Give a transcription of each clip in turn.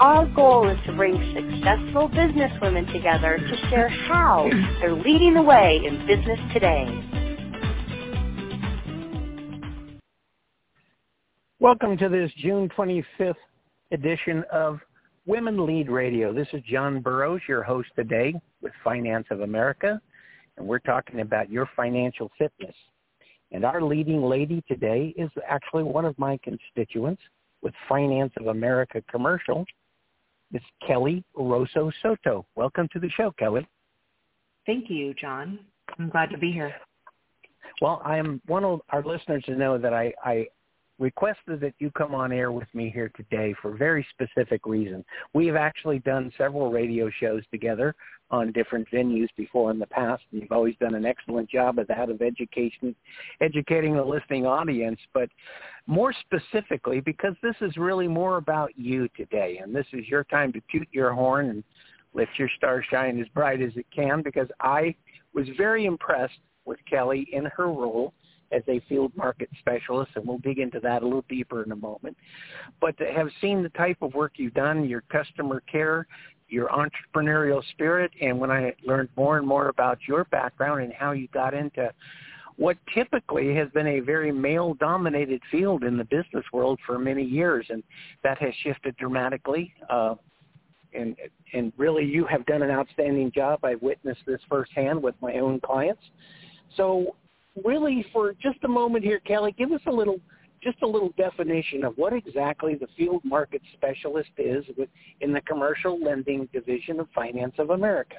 Our goal is to bring successful businesswomen together to share how they're leading the way in business today. Welcome to this June 25th edition of Women Lead Radio. This is John Burroughs, your host today with Finance of America, and we're talking about your financial fitness. And our leading lady today is actually one of my constituents with Finance of America Commercial, Ms. Kelly Rosso Soto. Welcome to the show, Kelly. Thank you, John. I'm glad to be here. Well, I am one of our listeners to know that I, I requested that you come on air with me here today for a very specific reason. We have actually done several radio shows together on different venues before in the past, and you've always done an excellent job of that, of education, educating the listening audience. But more specifically, because this is really more about you today, and this is your time to toot your horn and let your star shine as bright as it can, because I was very impressed with Kelly in her role as a field market specialist, and we'll dig into that a little deeper in a moment. But to have seen the type of work you've done, your customer care, your entrepreneurial spirit, and when I learned more and more about your background and how you got into what typically has been a very male-dominated field in the business world for many years, and that has shifted dramatically. Uh, and and really, you have done an outstanding job. I've witnessed this firsthand with my own clients. So really for just a moment here, Kelly, give us a little just a little definition of what exactly the field market specialist is in the commercial lending division of Finance of America.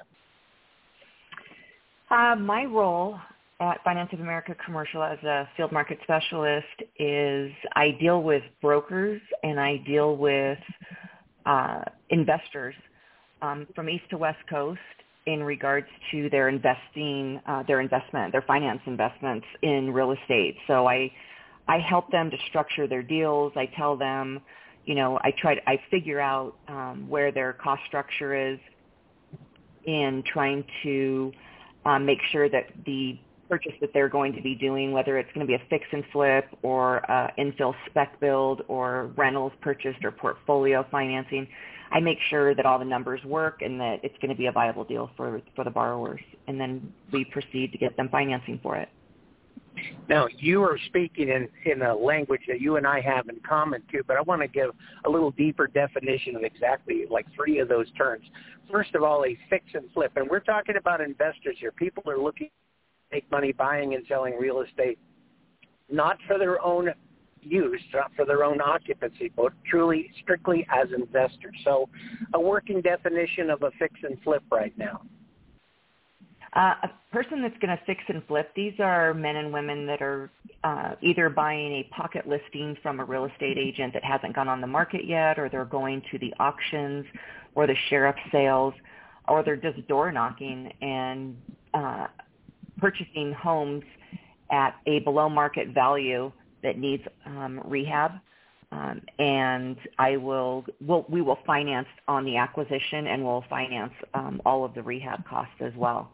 Uh, my role at Finance of America Commercial as a field market specialist is I deal with brokers and I deal with uh, investors um, from east to west coast in regards to their investing, uh, their investment, their finance investments in real estate. So I, I help them to structure their deals. I tell them, you know, I try to, I figure out um, where their cost structure is in trying to um, make sure that the purchase that they're going to be doing, whether it's going to be a fix and flip or uh, infill spec build or rentals purchased or portfolio financing, I make sure that all the numbers work and that it's going to be a viable deal for for the borrowers, and then we proceed to get them financing for it. Now, you are speaking in, in a language that you and I have in common too, but I want to give a little deeper definition of exactly like three of those terms. First of all, a fix and flip. And we're talking about investors here. People are looking to make money buying and selling real estate, not for their own use for their own occupancy, but truly strictly as investors. So a working definition of a fix and flip right now. Uh, a person that's going to fix and flip, these are men and women that are uh, either buying a pocket listing from a real estate agent that hasn't gone on the market yet, or they're going to the auctions or the sheriff sales, or they're just door knocking and uh, purchasing homes at a below market value that needs um, rehab. Um, and I will, we'll, we will finance on the acquisition and we'll finance um, all of the rehab costs as well.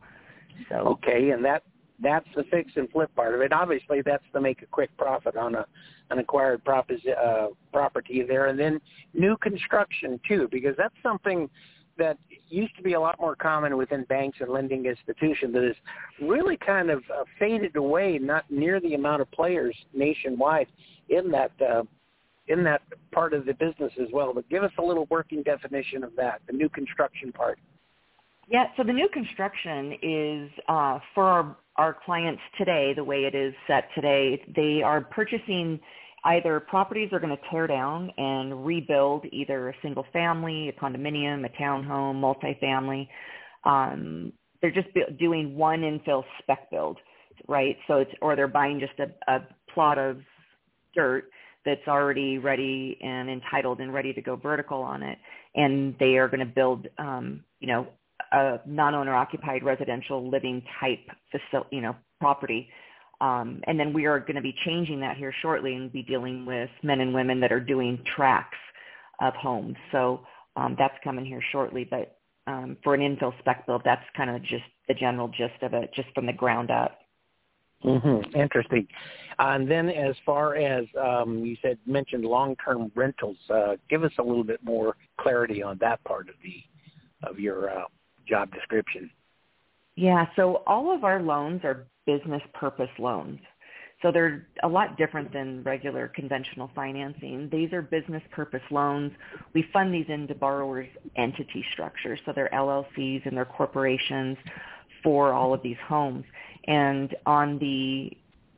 So okay, and that that's the fix and flip part of it. Obviously, that's to make a quick profit on a an acquired uh, property there, and then new construction too, because that's something that used to be a lot more common within banks and lending institutions that has really kind of uh, faded away, not near the amount of players nationwide in that uh, in that part of the business as well. But give us a little working definition of that, the new construction part. Yeah, so the new construction is uh, for our, our clients today, the way it is set today, they are purchasing either properties are going to tear down and rebuild either a single family, a condominium, a townhome, multifamily. Um, they're just doing one infill spec build, right? So it's or they're buying just a, a plot of dirt that's already ready and entitled and ready to go vertical on it, and they are going to build, um, you know, a non-owner occupied residential living type facility, you know, property. Um, and then we are going to be changing that here shortly and be dealing with men and women that are doing tracks of homes. So um, that's coming here shortly. But um, for an infill spec build, that's kind of just the general gist of it, just from the ground up. Mm-hmm. Interesting. And then, as far as um, you said, mentioned long-term rentals, uh, give us a little bit more clarity on that part of the of your uh, job description. Yeah. So all of our loans are business purpose loans. So they're a lot different than regular conventional financing. These are business purpose loans. We fund these into borrowers' entity structures, so they're LLCs and they're corporations for all of these homes. And on the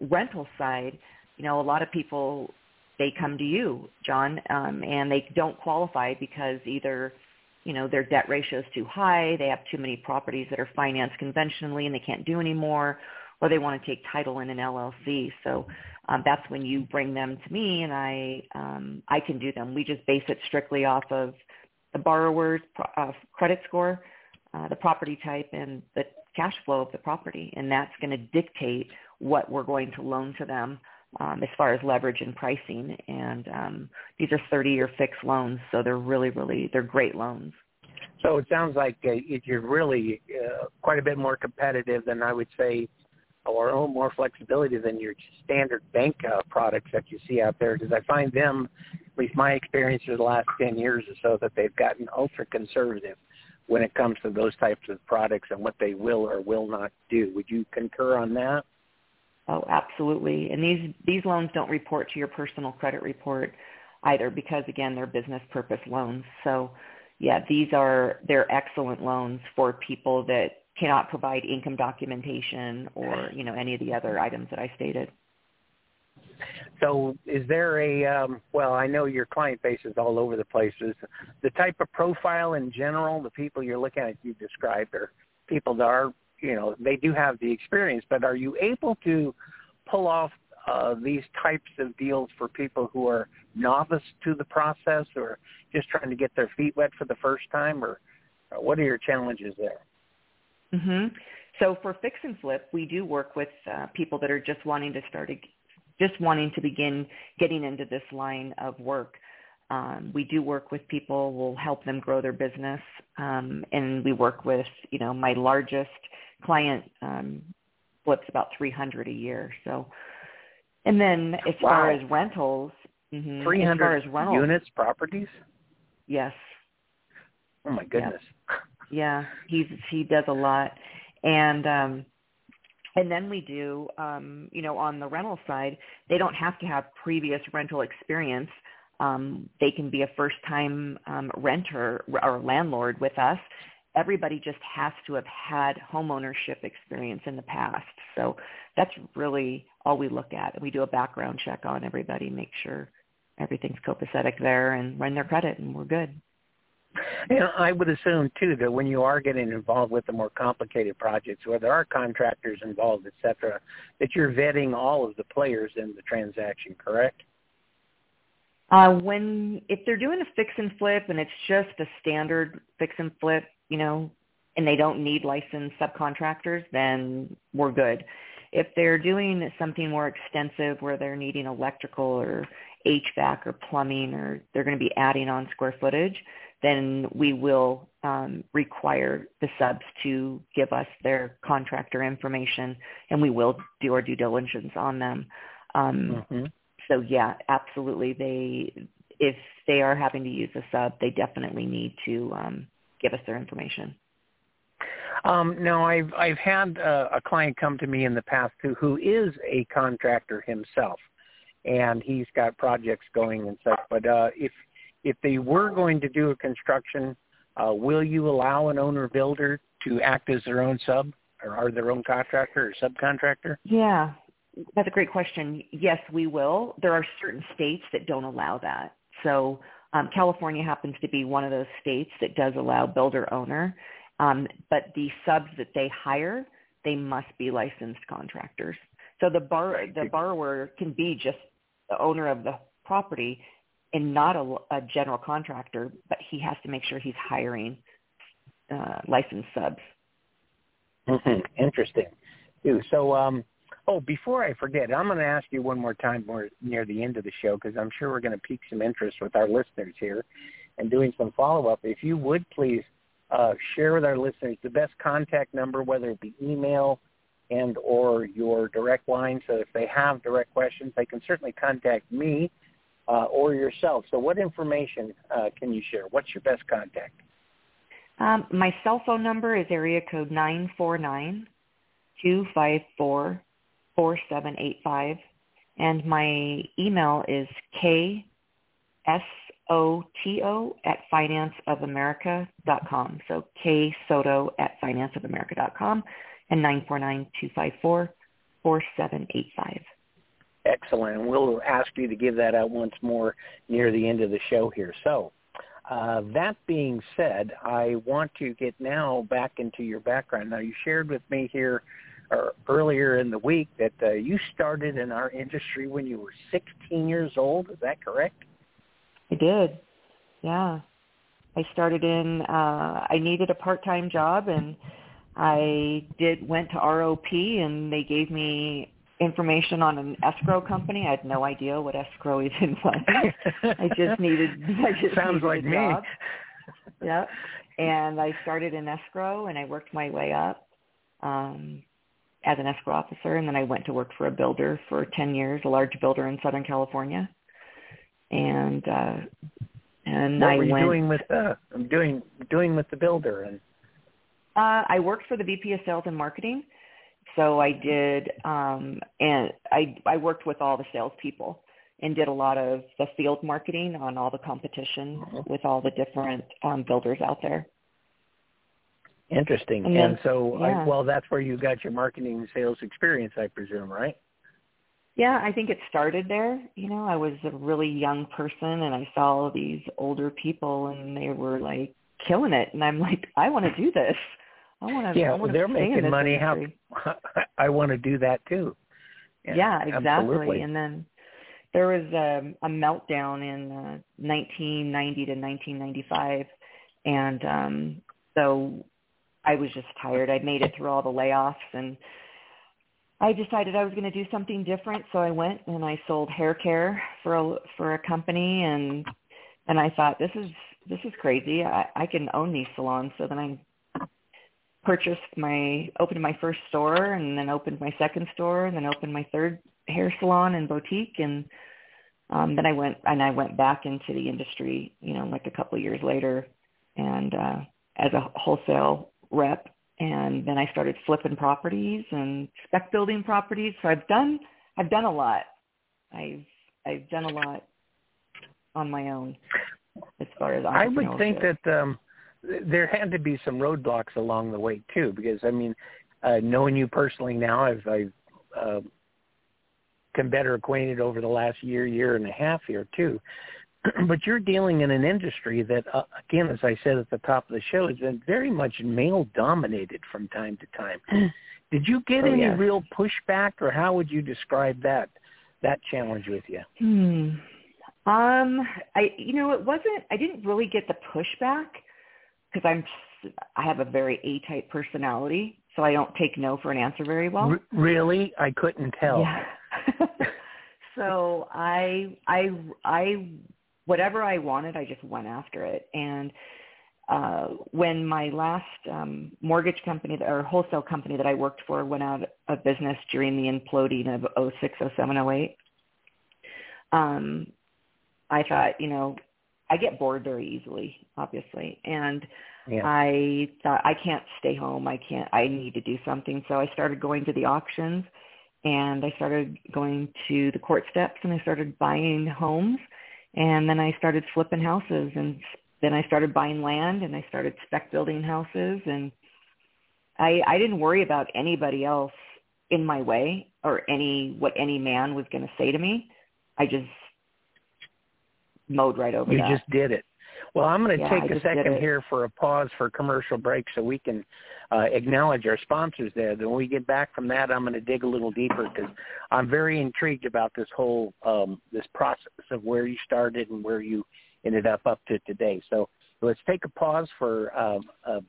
rental side, you know, a lot of people they come to you, John, um, and they don't qualify because either you know their debt ratio is too high, they have too many properties that are financed conventionally and they can't do anymore, or they want to take title in an LLC. So um, that's when you bring them to me, and I um, I can do them. We just base it strictly off of the borrower's uh, credit score, uh, the property type, and the cash flow of the property, and that's going to dictate what we're going to loan to them um, as far as leverage and pricing. And um, these are 30-year fixed loans, so they're really, really, they're great loans. So it sounds like uh, you're really uh, quite a bit more competitive than I would say, or more flexibility than your standard bank uh, products that you see out there. Because I find them, at least my experience for the last 10 years or so, that they've gotten ultra conservative when it comes to those types of products and what they will or will not do. Would you concur on that? Oh, absolutely. And these these loans don't report to your personal credit report either because again they're business purpose loans. So yeah, these are they're excellent loans for people that cannot provide income documentation or, you know, any of the other items that I stated. So is there a, um, well, I know your client base is all over the place. Is the type of profile in general, the people you're looking at you described are people that are, you know, they do have the experience, but are you able to pull off uh, these types of deals for people who are novice to the process or just trying to get their feet wet for the first time or, or what are your challenges there? Mhm. So for fix and flip, we do work with uh, people that are just wanting to start a, just wanting to begin getting into this line of work. Um, we do work with people. We'll help them grow their business, um, and we work with you know my largest client um, flips about 300 a year. So, and then as wow. far as rentals, mm-hmm, 300 as far as rentals, units, properties. Yes. Oh my goodness. Yep. Yeah, he's he does a lot, and um, and then we do, um, you know, on the rental side, they don't have to have previous rental experience. Um, they can be a first-time um, renter or landlord with us. Everybody just has to have had homeownership experience in the past. So that's really all we look at. We do a background check on everybody, make sure everything's copacetic there, and run their credit, and we're good. And I would assume too that when you are getting involved with the more complicated projects where there are contractors involved, et cetera, that you're vetting all of the players in the transaction, correct? Uh, when if they're doing a fix and flip and it's just a standard fix and flip, you know, and they don't need licensed subcontractors, then we're good. If they're doing something more extensive where they're needing electrical or HVAC or plumbing or they're going to be adding on square footage, then we will um, require the subs to give us their contractor information, and we will do our due diligence on them. Um, mm-hmm. So yeah, absolutely. They if they are having to use a sub, they definitely need to um, give us their information. Um, no, I've I've had uh, a client come to me in the past who who is a contractor himself, and he's got projects going and such. But uh, if if they were going to do a construction, uh, will you allow an owner builder to act as their own sub or are their own contractor or subcontractor? Yeah, that's a great question. Yes, we will. There are certain states that don't allow that. So um, California happens to be one of those states that does allow builder owner, um, but the subs that they hire, they must be licensed contractors. So the bar the borrower can be just the owner of the property and not a, a general contractor, but he has to make sure he's hiring uh, licensed subs. Mm-hmm. Interesting. So, um, oh, before I forget, I'm going to ask you one more time more near the end of the show because I'm sure we're going to pique some interest with our listeners here and doing some follow-up. If you would please uh, share with our listeners the best contact number, whether it be email and or your direct line. So if they have direct questions, they can certainly contact me uh, or yourself. So what information uh, can you share? What's your best contact? Um, my cell phone number is area code nine four nine two five four four seven eight five, and my email is k s o t o at financeofamerica.com. So k soto at financeofamerica.com, and nine four nine two five four four seven eight five. Excellent. And we'll ask you to give that out once more near the end of the show here. So uh, that being said, I want to get now back into your background. Now, you shared with me here uh, earlier in the week that uh, you started in our industry when you were 16 years old. Is that correct? I did. Yeah. I started in uh I needed a part-time job and I did went to ROP and they gave me information on an escrow company. I had no idea what escrow even was. I just needed I just Sounds needed like a me. job. Yeah. And I started in escrow and I worked my way up um as an escrow officer and then I went to work for a builder for 10 years, a large builder in Southern California. And uh and what I were you went doing with uh, I'm doing doing with the builder and uh I worked for the VP of sales and marketing so I did, um, and I I worked with all the salespeople and did a lot of the field marketing on all the competition with all the different um, builders out there. Interesting. And And, so, yeah. I, well, that's where you got your marketing and sales experience, I presume, right? Yeah, I think it started there. You know, I was a really young person and I saw all these older people and they were like killing it, and I'm like, I want to do this. I want to. Yeah, I well, they're making money. industry. How I want to do that too. Yeah, exactly. Absolutely. And then there was a, a meltdown in uh, 1990 to 1995, and um, so I was just tired. I made it through all the layoffs, and I decided I was going to do something different. So I went and I sold hair care for a for a company, and and I thought this is this is crazy. I, I can own these salons. So then I purchased my opened my first store and then opened my second store and then opened my third hair salon and boutique and um then I went and I went back into the industry, you know, like a couple of years later and uh as a wholesale rep and then I started flipping properties and spec building properties. So I've done I've done a lot. I've I've done a lot on my own as far as I would think that um, there had to be some roadblocks along the way too, because I mean, uh, knowing you personally now, I've I've uh, come better acquainted over the last year, year and a half here too. but you're dealing in an industry that, uh, again, as I said at the top of the show, has been very much male dominated from time to time. Did you get Oh, any yes. real pushback, or how would you describe that that challenge with you? Hmm. Um, I you know it wasn't. I didn't really get the pushback because I'm I have a very A type personality, so I don't take no for an answer very well. R- really, I couldn't tell. Yeah. so I I I whatever I wanted, I just went after it. And uh when my last um mortgage company or wholesale company that I worked for went out of business during the imploding of 06, 07, 08, um I thought, you know, I get bored very easily, obviously. And Yeah. I thought I can't stay home. I can't. I need to do something. So I started going to the auctions, and I started going to the court steps, and I started buying homes, and then I started flipping houses, and then I started buying land, and I started spec building houses, and I I didn't worry about anybody else in my way or any what any man was going to say to me. I just mowed right over You that. just did it. Well, I'm going to yeah, take a second here for a pause for commercial break so we can uh, acknowledge our sponsors there. Then when we get back from that, I'm going to dig a little deeper because I'm very intrigued about this whole um, this process of where you started and where you ended up up to today. So let's take a pause for uh, a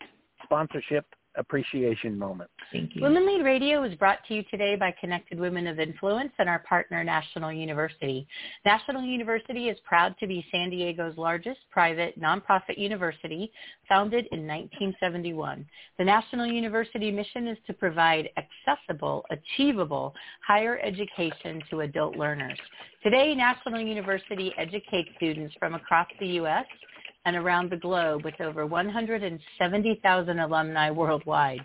sponsorship appreciation moment. Thank you. Women Lead Radio is brought to you today by Connected Women of Influence and our partner, National University. National University is proud to be San Diego's largest private nonprofit university, founded in 1971. The National University mission is to provide accessible, achievable higher education to adult learners. Today, National University educates students from across the U.S and around the globe with over 170,000 alumni worldwide.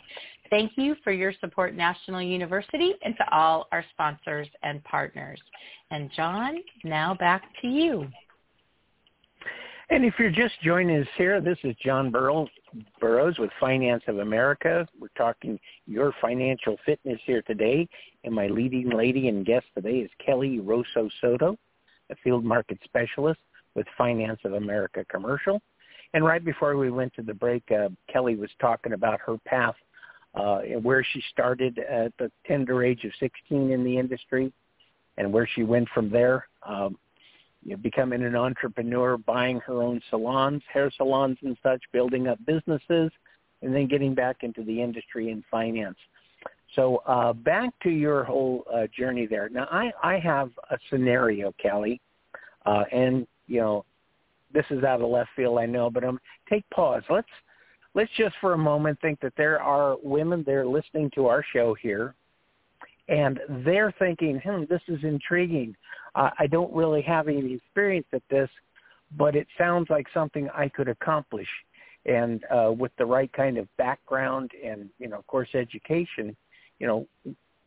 Thank you for your support, National University, and to all our sponsors and partners. And John, now back to you. And if you're just joining us here, this is John Burroughs, Burroughs with Finance of America. We're talking your financial fitness here today. And my leading lady and guest today is Kelly Rosso Soto, a field market specialist with Finance of America Commercial. And right before we went to the break, uh, Kelly was talking about her path, uh, where she started at the tender age of 16 in the industry and where she went from there, um, you know, becoming an entrepreneur, buying her own salons, hair salons and such, building up businesses, and then getting back into the industry and finance. So uh, back to your whole uh, journey there. Now, I, I have a scenario, Kelly, uh, and you know, this is out of left field, I know, but um, take pause. Let's let's just for a moment think that there are women there listening to our show here, and they're thinking, "Hmm, this is intriguing. Uh, I don't really have any experience at this, but it sounds like something I could accomplish." And uh, with the right kind of background and you know, of course, education, you know,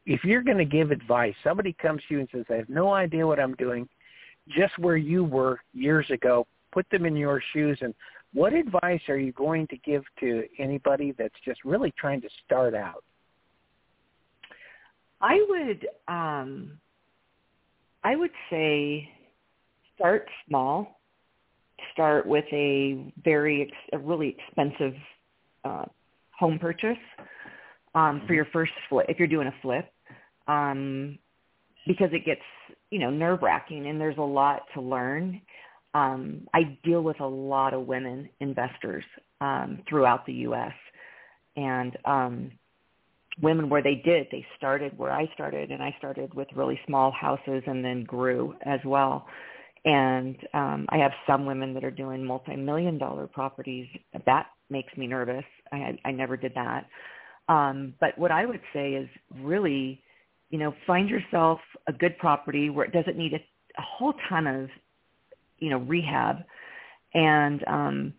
if you're going to give advice, somebody comes to you and says, "I have no idea what I'm doing just where you were years ago, put them in your shoes and what advice are you going to give to anybody that's just really trying to start out? I would um I would say start small. Start with a very ex- a really expensive uh, home purchase um, for mm-hmm. your first flip. If you're doing a flip, um, because it gets you know nerve wracking and there's a lot to learn. Um, i deal with a lot of women investors um, throughout the us and um, women where they did they started where i started and i started with really small houses and then grew as well. And um, i have some women that are doing multi-million dollar properties. That makes me nervous. I i never did that. Um, but what i would say is really you know, find yourself a good property where it doesn't need a, a whole ton of, you know, rehab and um,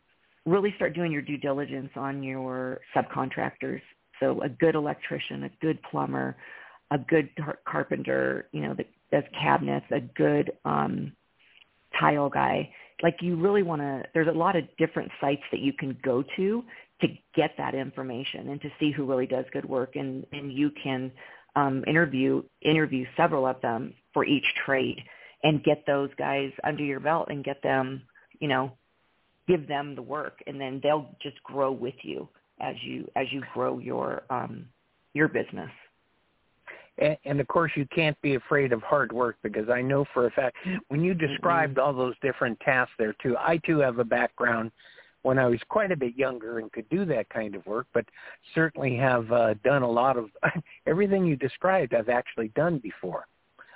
really start doing your due diligence on your subcontractors. So a good electrician, a good plumber, a good tar- carpenter, you know, that does cabinets, a good um, tile guy. Like you really want to, there's a lot of different sites that you can go to to get that information and to see who really does good work and, and you can um, interview interview several of them for each trade and get those guys under your belt and get them, you know, give them the work and then they'll just grow with you as you as you grow your um your business. And, and of course you can't be afraid of hard work because I know for a fact when you described mm-hmm. all those different tasks there too, I too have a background when I was quite a bit younger and could do that kind of work, but certainly have uh, done a lot of everything you described. I've actually done before.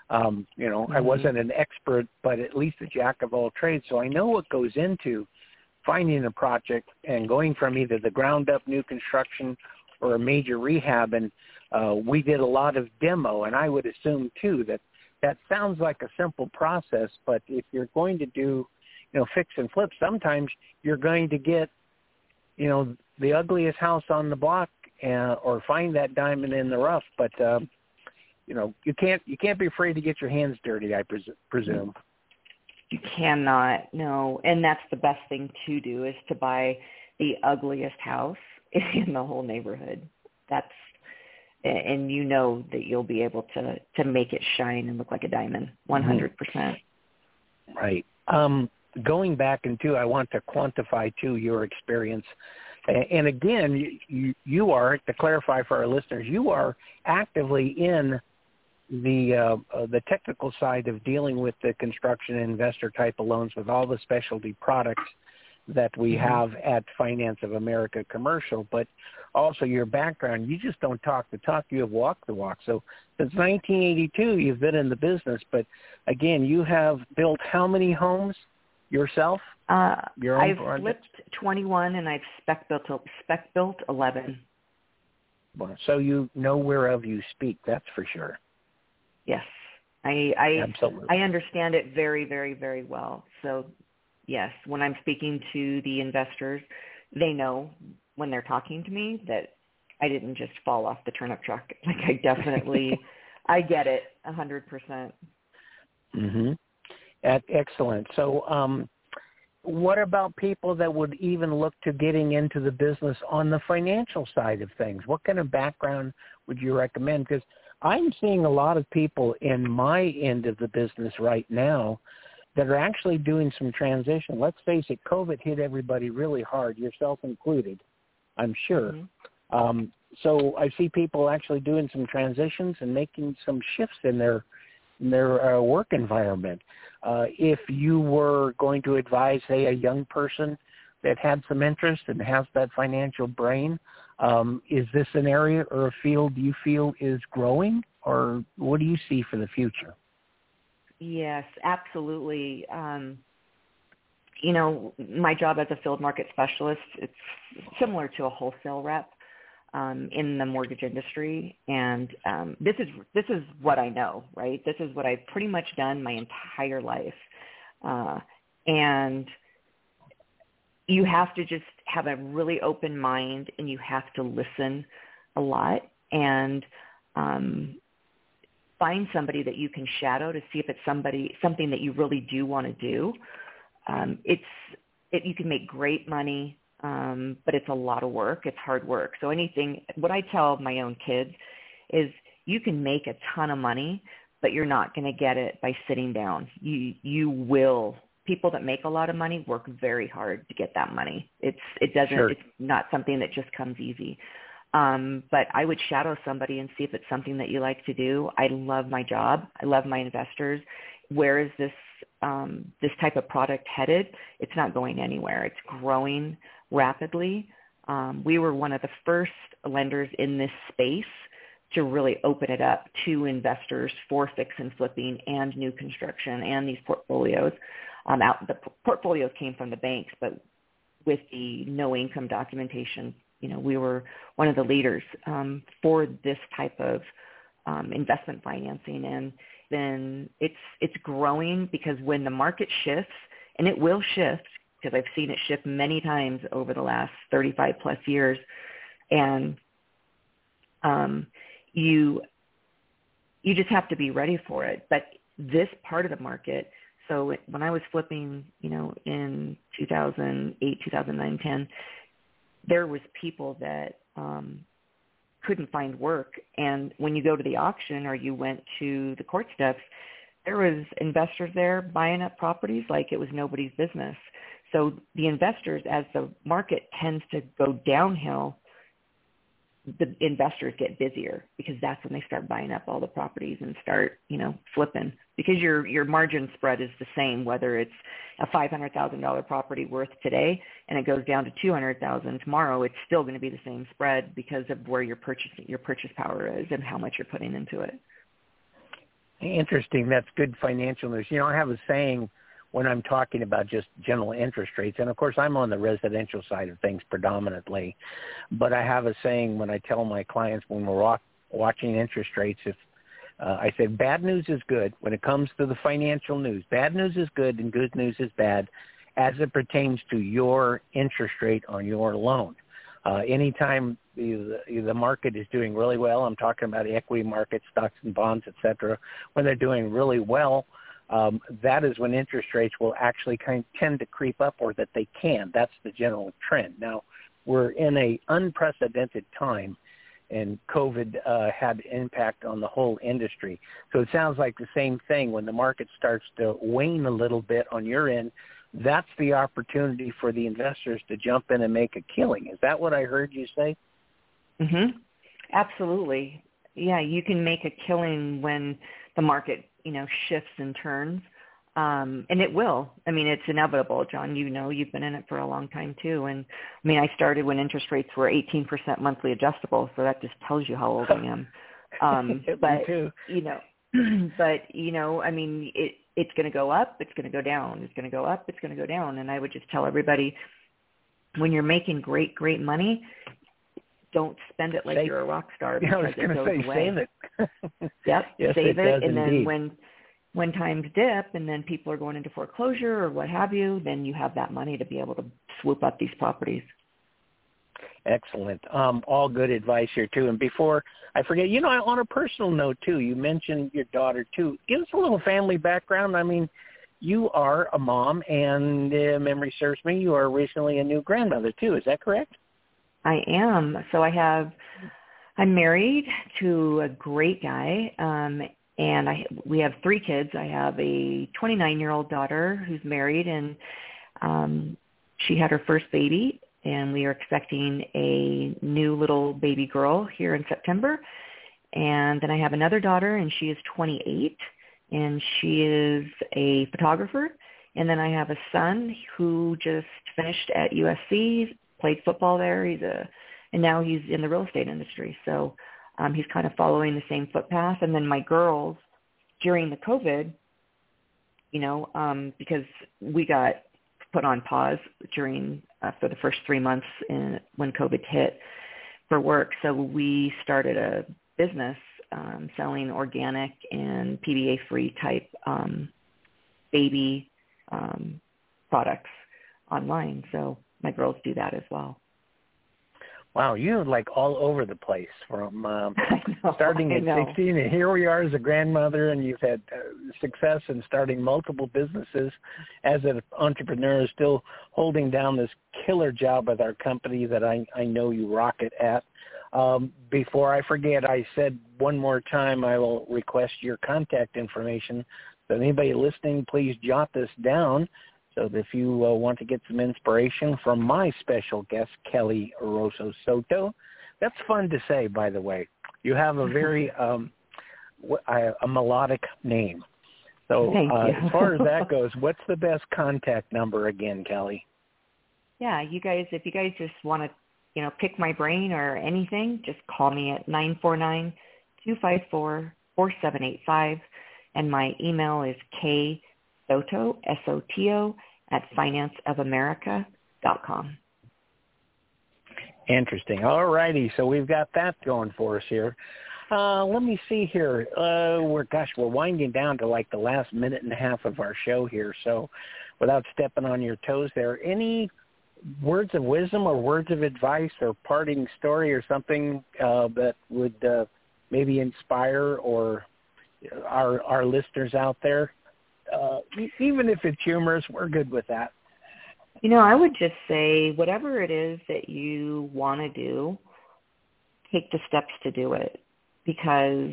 Um, you know, mm-hmm. I wasn't an expert, but at least a jack of all trades, so I know what goes into finding a project and going from either the ground up new construction or a major rehab. And uh, we did a lot of demo, and I would assume too that that sounds like a simple process, but if you're going to do you know, fix and flip, sometimes you're going to get, you know, the ugliest house on the block uh, or find that diamond in the rough. But, um, you know, you can't, you can't be afraid to get your hands dirty, I pres- presume. You cannot, no. And that's the best thing to do is to buy the ugliest house in the whole neighborhood. That's, and you know that you'll be able to, to make it shine and look like a diamond 100%. Mm-hmm. Right. Um, going back into, I want to quantify too your experience. And again, you, you are to clarify for our listeners, you are actively in the uh, uh, the technical side of dealing with the construction investor type of loans with all the specialty products that we mm-hmm. have at Finance of America Commercial, but also your background. You just don't talk the talk; you have walked the walk. So since 1982, you've been in the business. But again, you have built how many homes yourself? Uh, your I've project? flipped 21, and I've spec built spec built 11. Well, So you know whereof you speak. That's for sure. Yes, I I Absolutely. I understand it very very very well. So yes, when I'm speaking to the investors, they know when they're talking to me that I didn't just fall off the turnip truck. Like I definitely, I get it a hundred percent. Mhm. Excellent. So, um, what about people that would even look to getting into the business on the financial side of things? What kind of background would you recommend? Because I'm seeing a lot of people in my end of the business right now that are actually doing some transition. Let's face it, COVID hit everybody really hard, yourself included, I'm sure. Mm-hmm. Um, so I see people actually doing some transitions and making some shifts in their in their uh, work environment. Uh, if you were going to advise, say, a young person that had some interest and has that financial brain, um, is this an area or a field you feel is growing, or what do you see for the future? Yes, absolutely. Um, you know, my job as a field market specialist, it's similar to a wholesale rep um, in the mortgage industry, and um, this is this is what I know, right? This is what I've pretty much done my entire life, uh, and you have to just have a really open mind, and you have to listen a lot, and um, find somebody that you can shadow to see if it's somebody something that you really do want to do. Um, it's it, you can make great money, um, but it's a lot of work. It's hard work. So anything, what I tell my own kids is you can make a ton of money, but you're not going to get it by sitting down. You you will. People that make a lot of money work very hard to get that money. It's it doesn't. Sure. It's not something that just comes easy. Um, but I would shadow somebody and see if it's something that you like to do. I love my job. I love my investors. Where is this um, this type of product headed? It's not going anywhere. It's growing rapidly. Um, we were one of the first lenders in this space to really open it up to investors for fix and flipping and new construction and these portfolios. Um, out the portfolios came from the banks, but with the no income documentation you know, we were one of the leaders um, for this type of um, investment financing, and then it's it's growing because when the market shifts, and it will shift because I've seen it shift many times over the last 35 plus years, and um, you you just have to be ready for it. But this part of the market, so when I was flipping, you know, in 2008, 2009, 10, there was people that um, couldn't find work. And when you go to the auction or you went to the court steps, there was investors there buying up properties like it was nobody's business. So the investors, as the market tends to go downhill, the investors get busier because that's when they start buying up all the properties and start, you know, flipping because your your margin spread is the same whether it's a $500,000 property worth today and it goes down to 200,000 tomorrow, it's still going to be the same spread because of where your purchase your purchase power is and how much you're putting into it. Interesting. That's good financial news. You know, I have a saying when I'm talking about just general interest rates. And of course, I'm on the residential side of things predominantly, but I have a saying when I tell my clients when we're watching interest rates, if uh, I said bad news is good when it comes to the financial news. Bad news is good and good news is bad as it pertains to your interest rate on your loan. Uh, anytime the, the market is doing really well, I'm talking about equity market, stocks and bonds, et cetera, when they're doing really well, um, that is when interest rates will actually kind of tend to creep up or that they can. That's the general trend. Now, we're in a unprecedented time and COVID uh, had impact on the whole industry. So it sounds like the same thing when the market starts to wane a little bit on your end. that's the opportunity for the investors to jump in and make a killing. Is that what I heard you say? Mhm. Absolutely. Yeah, you can make a killing when the market, you know, shifts and turns. Um, and it will. I mean, it's inevitable, John. You know, you've been in it for a long time too. And I mean, I started when interest rates were 18% monthly adjustable, so that just tells you how old I am. Um, but you know, but you know, I mean, it it's going to go up, it's going to go down, it's going to go up, it's going to go down. And I would just tell everybody, when you're making great, great money, don't spend it like save, you're a rock star because yeah, I was it goes say, away. Save it. yep, yes, save it, it, and indeed. then when when times dip and then people are going into foreclosure or what have you, then you have that money to be able to swoop up these properties. Excellent. Um, all good advice here too. And before I forget, you know, on a personal note too, you mentioned your daughter too. Give us a little family background. I mean, you are a mom, and uh, memory serves me, you are recently a new grandmother too. Is that correct? I am. So I have. I'm married to a great guy, um, and I we have three kids. I have a 29 year old daughter who's married, and um, she had her first baby, and we are expecting a new little baby girl here in September. And then I have another daughter, and she is 28, and she is a photographer. And then I have a son who just finished at USC, played football there. He's a, and now he's in the real estate industry. So um, he's kind of following the same footpath. And then my girls, during the COVID, you know, um, because we got put on pause during uh, for the first three months in, when COVID hit for work. So we started a business um, selling organic and PBA-free type um, baby um, products online. So my girls do that as well. Wow, you're like all over the place from um, know, starting at 16, and here we are as a grandmother, and you've had uh, success in starting multiple businesses as an entrepreneur, still holding down this killer job with our company that I, I know you rock it at. Um, before I forget, I said one more time I will request your contact information. So anybody listening, please jot this down so if you uh, want to get some inspiration from my special guest, Kelly Rosso Soto, that's fun to say, by the way. You have a very um, a melodic name. So uh, as far as that goes, what's the best contact number again, Kelly? Yeah, you guys, if you guys just want to, you know, pick my brain or anything, just call me at nine four nine two five four four seven eight five, and my email is k Soto, S-O-T-O, at financeofamerica.com. Interesting. All righty. So we've got that going for us here. Uh, let me see here. Uh, we're gosh, we're winding down to like the last minute and a half of our show here. So, without stepping on your toes, there any words of wisdom or words of advice or parting story or something uh, that would uh, maybe inspire or our our listeners out there? Uh, even if it's humorous, we're good with that. You know, I would just say whatever it is that you want to do, take the steps to do it because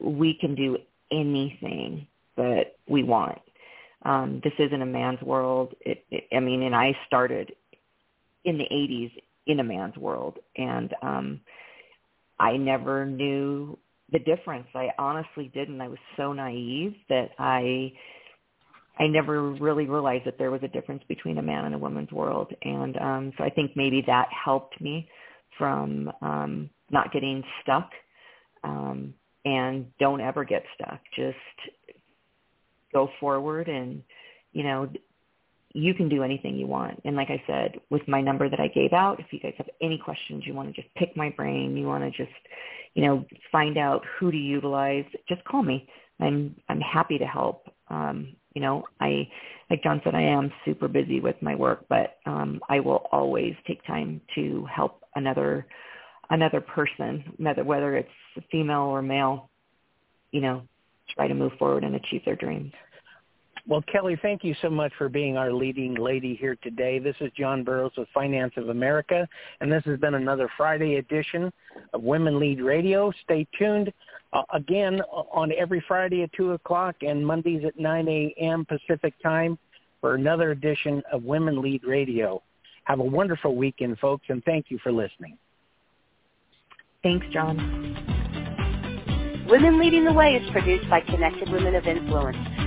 we can do anything that we want. Um, this isn't a man's world. It, it, I mean, and I started in the 80s in a man's world, and um, I never knew the difference. I honestly didn't. I was so naive that I I never really realized that there was a difference between a man and a woman's world. And um, so I think maybe that helped me from um, not getting stuck. Um, and don't ever get stuck. Just go forward and, you know, you can do anything you want. And like I said, with my number that I gave out, if you guys have any questions, you want to just pick my brain, you want to just, you know, find out who to utilize, just call me. I'm I'm happy to help. Um, you know, I, like John said, I am super busy with my work, but um, I will always take time to help another another person, whether whether it's female or male, you know, try to move forward and achieve their dreams. Well, Kelly, thank you so much for being our leading lady here today. This is John Burroughs with Finance of America, and this has been another Friday edition of Women Lead Radio. Stay tuned uh, again on every Friday at 2 o'clock and Mondays at 9 a.m. Pacific time for another edition of Women Lead Radio. Have a wonderful weekend, folks, and thank you for listening. Thanks, John. Women Leading the Way is produced by Connected Women of Influence,